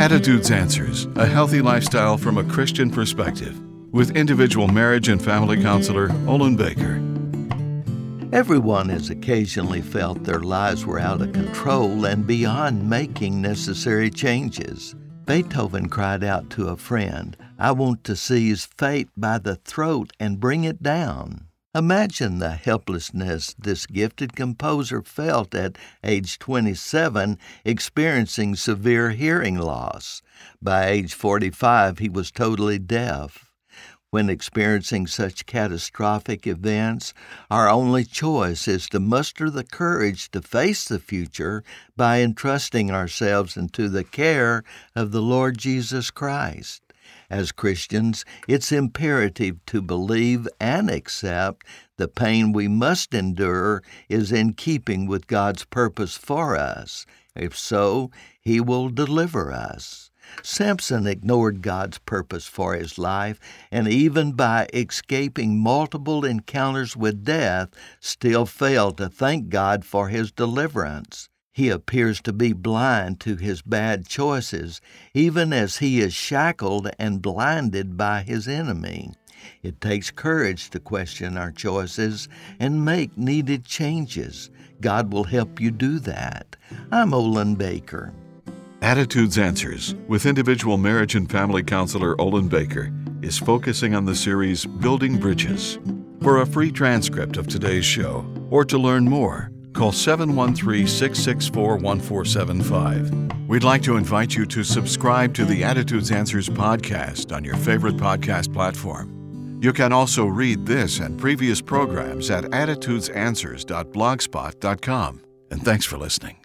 Attitudes Answers A Healthy Lifestyle from a Christian Perspective with individual marriage and family counselor Olin Baker. Everyone has occasionally felt their lives were out of control and beyond making necessary changes. Beethoven cried out to a friend, I want to seize fate by the throat and bring it down. Imagine the helplessness this gifted composer felt at age 27, experiencing severe hearing loss. By age 45, he was totally deaf. When experiencing such catastrophic events, our only choice is to muster the courage to face the future by entrusting ourselves into the care of the Lord Jesus Christ. As Christians, it's imperative to believe and accept the pain we must endure is in keeping with God's purpose for us. If so, He will deliver us. Samson ignored God's purpose for his life, and even by escaping multiple encounters with death, still failed to thank God for his deliverance. He appears to be blind to his bad choices, even as he is shackled and blinded by his enemy. It takes courage to question our choices and make needed changes. God will help you do that. I'm Olin Baker. Attitudes Answers with individual marriage and family counselor Olin Baker is focusing on the series Building Bridges. For a free transcript of today's show or to learn more, call 713 664 1475. We'd like to invite you to subscribe to the Attitudes Answers podcast on your favorite podcast platform. You can also read this and previous programs at attitudesanswers.blogspot.com. And thanks for listening.